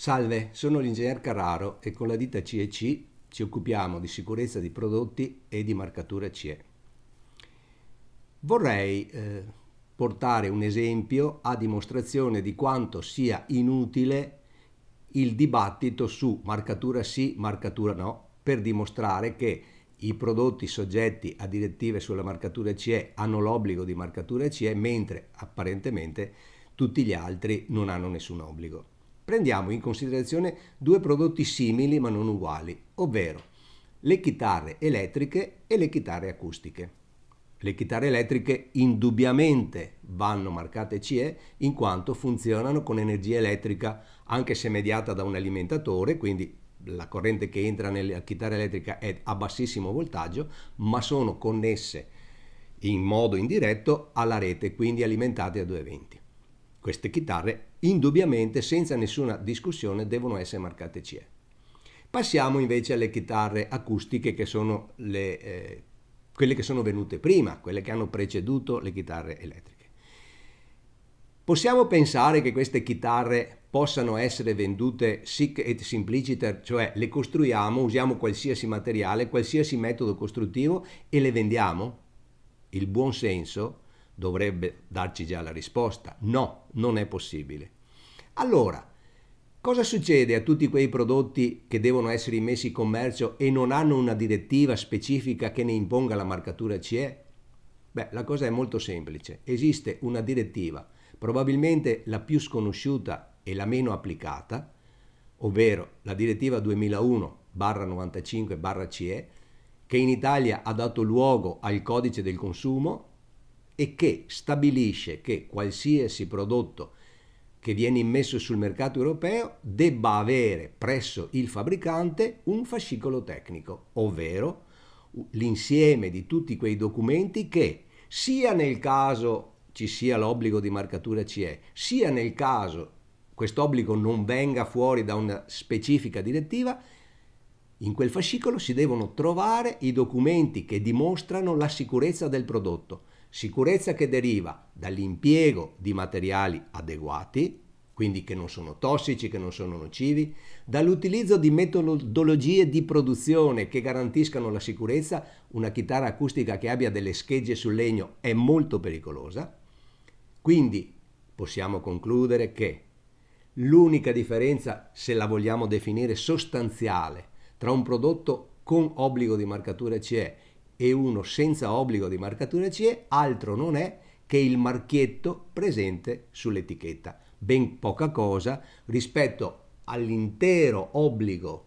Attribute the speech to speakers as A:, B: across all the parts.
A: Salve, sono l'ingegner Carraro e con la ditta CEC ci occupiamo di sicurezza di prodotti e di marcatura CE. Vorrei eh, portare un esempio a dimostrazione di quanto sia inutile il dibattito su marcatura sì, marcatura no, per dimostrare che i prodotti soggetti a direttive sulla marcatura CE hanno l'obbligo di marcatura CE, mentre apparentemente tutti gli altri non hanno nessun obbligo. Prendiamo in considerazione due prodotti simili ma non uguali, ovvero le chitarre elettriche e le chitarre acustiche. Le chitarre elettriche indubbiamente vanno marcate CE in quanto funzionano con energia elettrica anche se mediata da un alimentatore, quindi la corrente che entra nella chitarra elettrica è a bassissimo voltaggio, ma sono connesse in modo indiretto alla rete, quindi alimentate a 220. Queste chitarre indubbiamente senza nessuna discussione devono essere marcate CE. Passiamo invece alle chitarre acustiche che sono le, eh, quelle che sono venute prima, quelle che hanno preceduto le chitarre elettriche. Possiamo pensare che queste chitarre possano essere vendute sic et simpliciter, cioè le costruiamo, usiamo qualsiasi materiale, qualsiasi metodo costruttivo e le vendiamo? Il buon senso dovrebbe darci già la risposta. No, non è possibile. Allora, cosa succede a tutti quei prodotti che devono essere immessi in commercio e non hanno una direttiva specifica che ne imponga la marcatura CE? Beh, la cosa è molto semplice. Esiste una direttiva, probabilmente la più sconosciuta e la meno applicata, ovvero la direttiva 2001-95-CE, che in Italia ha dato luogo al codice del consumo e che stabilisce che qualsiasi prodotto che viene immesso sul mercato europeo debba avere presso il fabbricante un fascicolo tecnico, ovvero l'insieme di tutti quei documenti che sia nel caso ci sia l'obbligo di marcatura CE, sia nel caso questo obbligo non venga fuori da una specifica direttiva, in quel fascicolo si devono trovare i documenti che dimostrano la sicurezza del prodotto, Sicurezza che deriva dall'impiego di materiali adeguati, quindi che non sono tossici, che non sono nocivi, dall'utilizzo di metodologie di produzione che garantiscano la sicurezza, una chitarra acustica che abbia delle schegge sul legno è molto pericolosa, quindi possiamo concludere che l'unica differenza, se la vogliamo definire sostanziale, tra un prodotto con obbligo di marcatura CE e uno senza obbligo di marcatura CE altro non è che il marchietto presente sull'etichetta. Ben poca cosa rispetto all'intero obbligo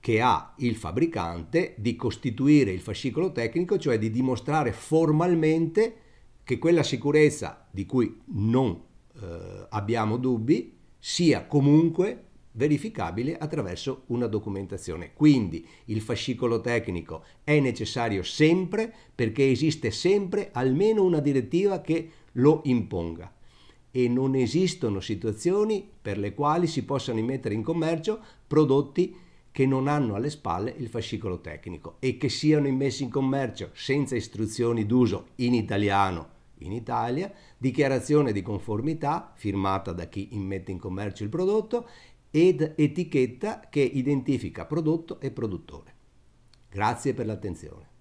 A: che ha il fabbricante di costituire il fascicolo tecnico, cioè di dimostrare formalmente che quella sicurezza di cui non eh, abbiamo dubbi sia comunque verificabile attraverso una documentazione. Quindi il fascicolo tecnico è necessario sempre perché esiste sempre almeno una direttiva che lo imponga e non esistono situazioni per le quali si possano immettere in commercio prodotti che non hanno alle spalle il fascicolo tecnico e che siano immessi in commercio senza istruzioni d'uso in italiano in Italia, dichiarazione di conformità firmata da chi immette in commercio il prodotto ed etichetta che identifica prodotto e produttore. Grazie per l'attenzione.